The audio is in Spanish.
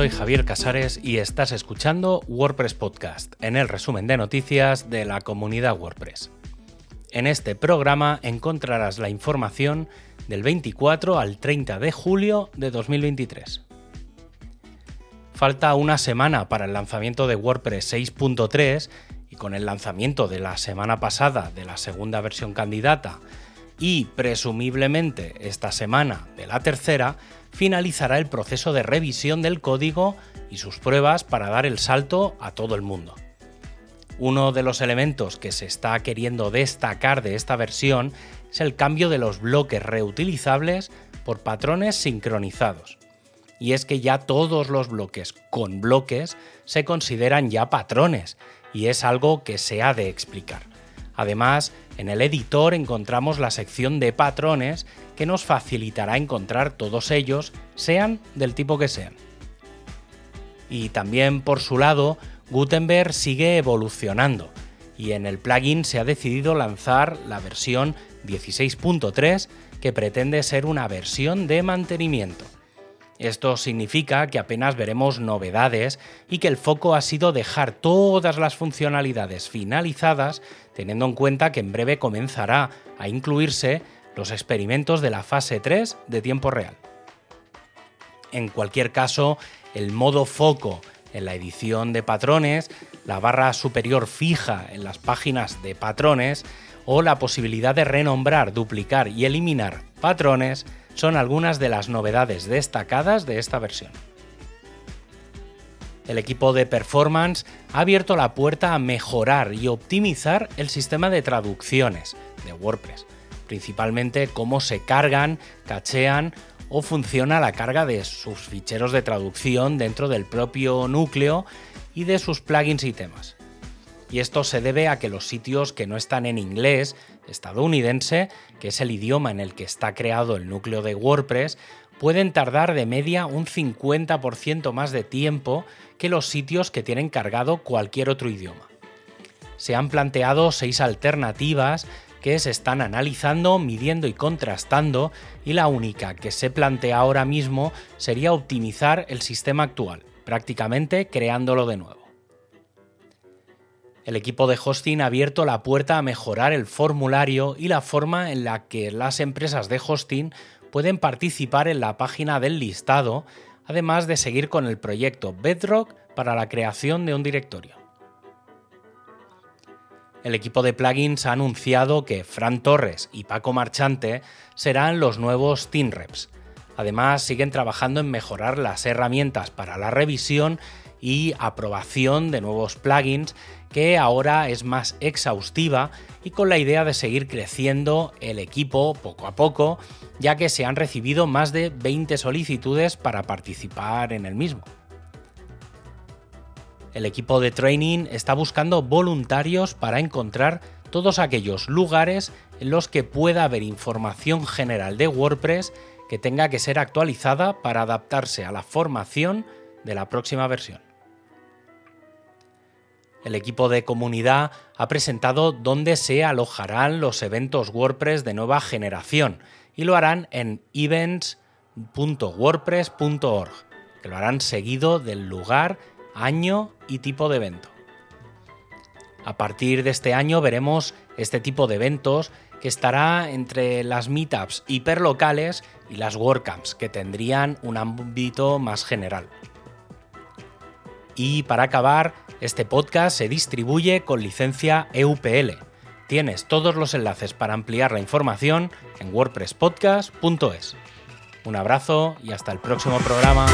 soy Javier Casares y estás escuchando WordPress Podcast, en el resumen de noticias de la comunidad WordPress. En este programa encontrarás la información del 24 al 30 de julio de 2023. Falta una semana para el lanzamiento de WordPress 6.3 y con el lanzamiento de la semana pasada de la segunda versión candidata y presumiblemente esta semana de la tercera, finalizará el proceso de revisión del código y sus pruebas para dar el salto a todo el mundo. Uno de los elementos que se está queriendo destacar de esta versión es el cambio de los bloques reutilizables por patrones sincronizados. Y es que ya todos los bloques con bloques se consideran ya patrones, y es algo que se ha de explicar. Además, en el editor encontramos la sección de patrones que nos facilitará encontrar todos ellos, sean del tipo que sean. Y también por su lado, Gutenberg sigue evolucionando y en el plugin se ha decidido lanzar la versión 16.3 que pretende ser una versión de mantenimiento. Esto significa que apenas veremos novedades y que el foco ha sido dejar todas las funcionalidades finalizadas, teniendo en cuenta que en breve comenzará a incluirse los experimentos de la fase 3 de tiempo real. En cualquier caso, el modo foco en la edición de patrones, la barra superior fija en las páginas de patrones o la posibilidad de renombrar, duplicar y eliminar patrones son algunas de las novedades destacadas de esta versión. El equipo de performance ha abierto la puerta a mejorar y optimizar el sistema de traducciones de WordPress, principalmente cómo se cargan, cachean o funciona la carga de sus ficheros de traducción dentro del propio núcleo y de sus plugins y temas. Y esto se debe a que los sitios que no están en inglés estadounidense, que es el idioma en el que está creado el núcleo de WordPress, pueden tardar de media un 50% más de tiempo que los sitios que tienen cargado cualquier otro idioma. Se han planteado seis alternativas que se están analizando, midiendo y contrastando y la única que se plantea ahora mismo sería optimizar el sistema actual, prácticamente creándolo de nuevo. El equipo de hosting ha abierto la puerta a mejorar el formulario y la forma en la que las empresas de hosting pueden participar en la página del listado, además de seguir con el proyecto Bedrock para la creación de un directorio. El equipo de plugins ha anunciado que Fran Torres y Paco Marchante serán los nuevos Team Reps. Además, siguen trabajando en mejorar las herramientas para la revisión y aprobación de nuevos plugins que ahora es más exhaustiva y con la idea de seguir creciendo el equipo poco a poco, ya que se han recibido más de 20 solicitudes para participar en el mismo. El equipo de training está buscando voluntarios para encontrar todos aquellos lugares en los que pueda haber información general de WordPress que tenga que ser actualizada para adaptarse a la formación de la próxima versión. El equipo de comunidad ha presentado dónde se alojarán los eventos WordPress de nueva generación y lo harán en events.wordpress.org, que lo harán seguido del lugar, año y tipo de evento. A partir de este año veremos este tipo de eventos que estará entre las meetups hiperlocales y las WordCamps, que tendrían un ámbito más general. Y para acabar, este podcast se distribuye con licencia EUPL. Tienes todos los enlaces para ampliar la información en wordpresspodcast.es. Un abrazo y hasta el próximo programa.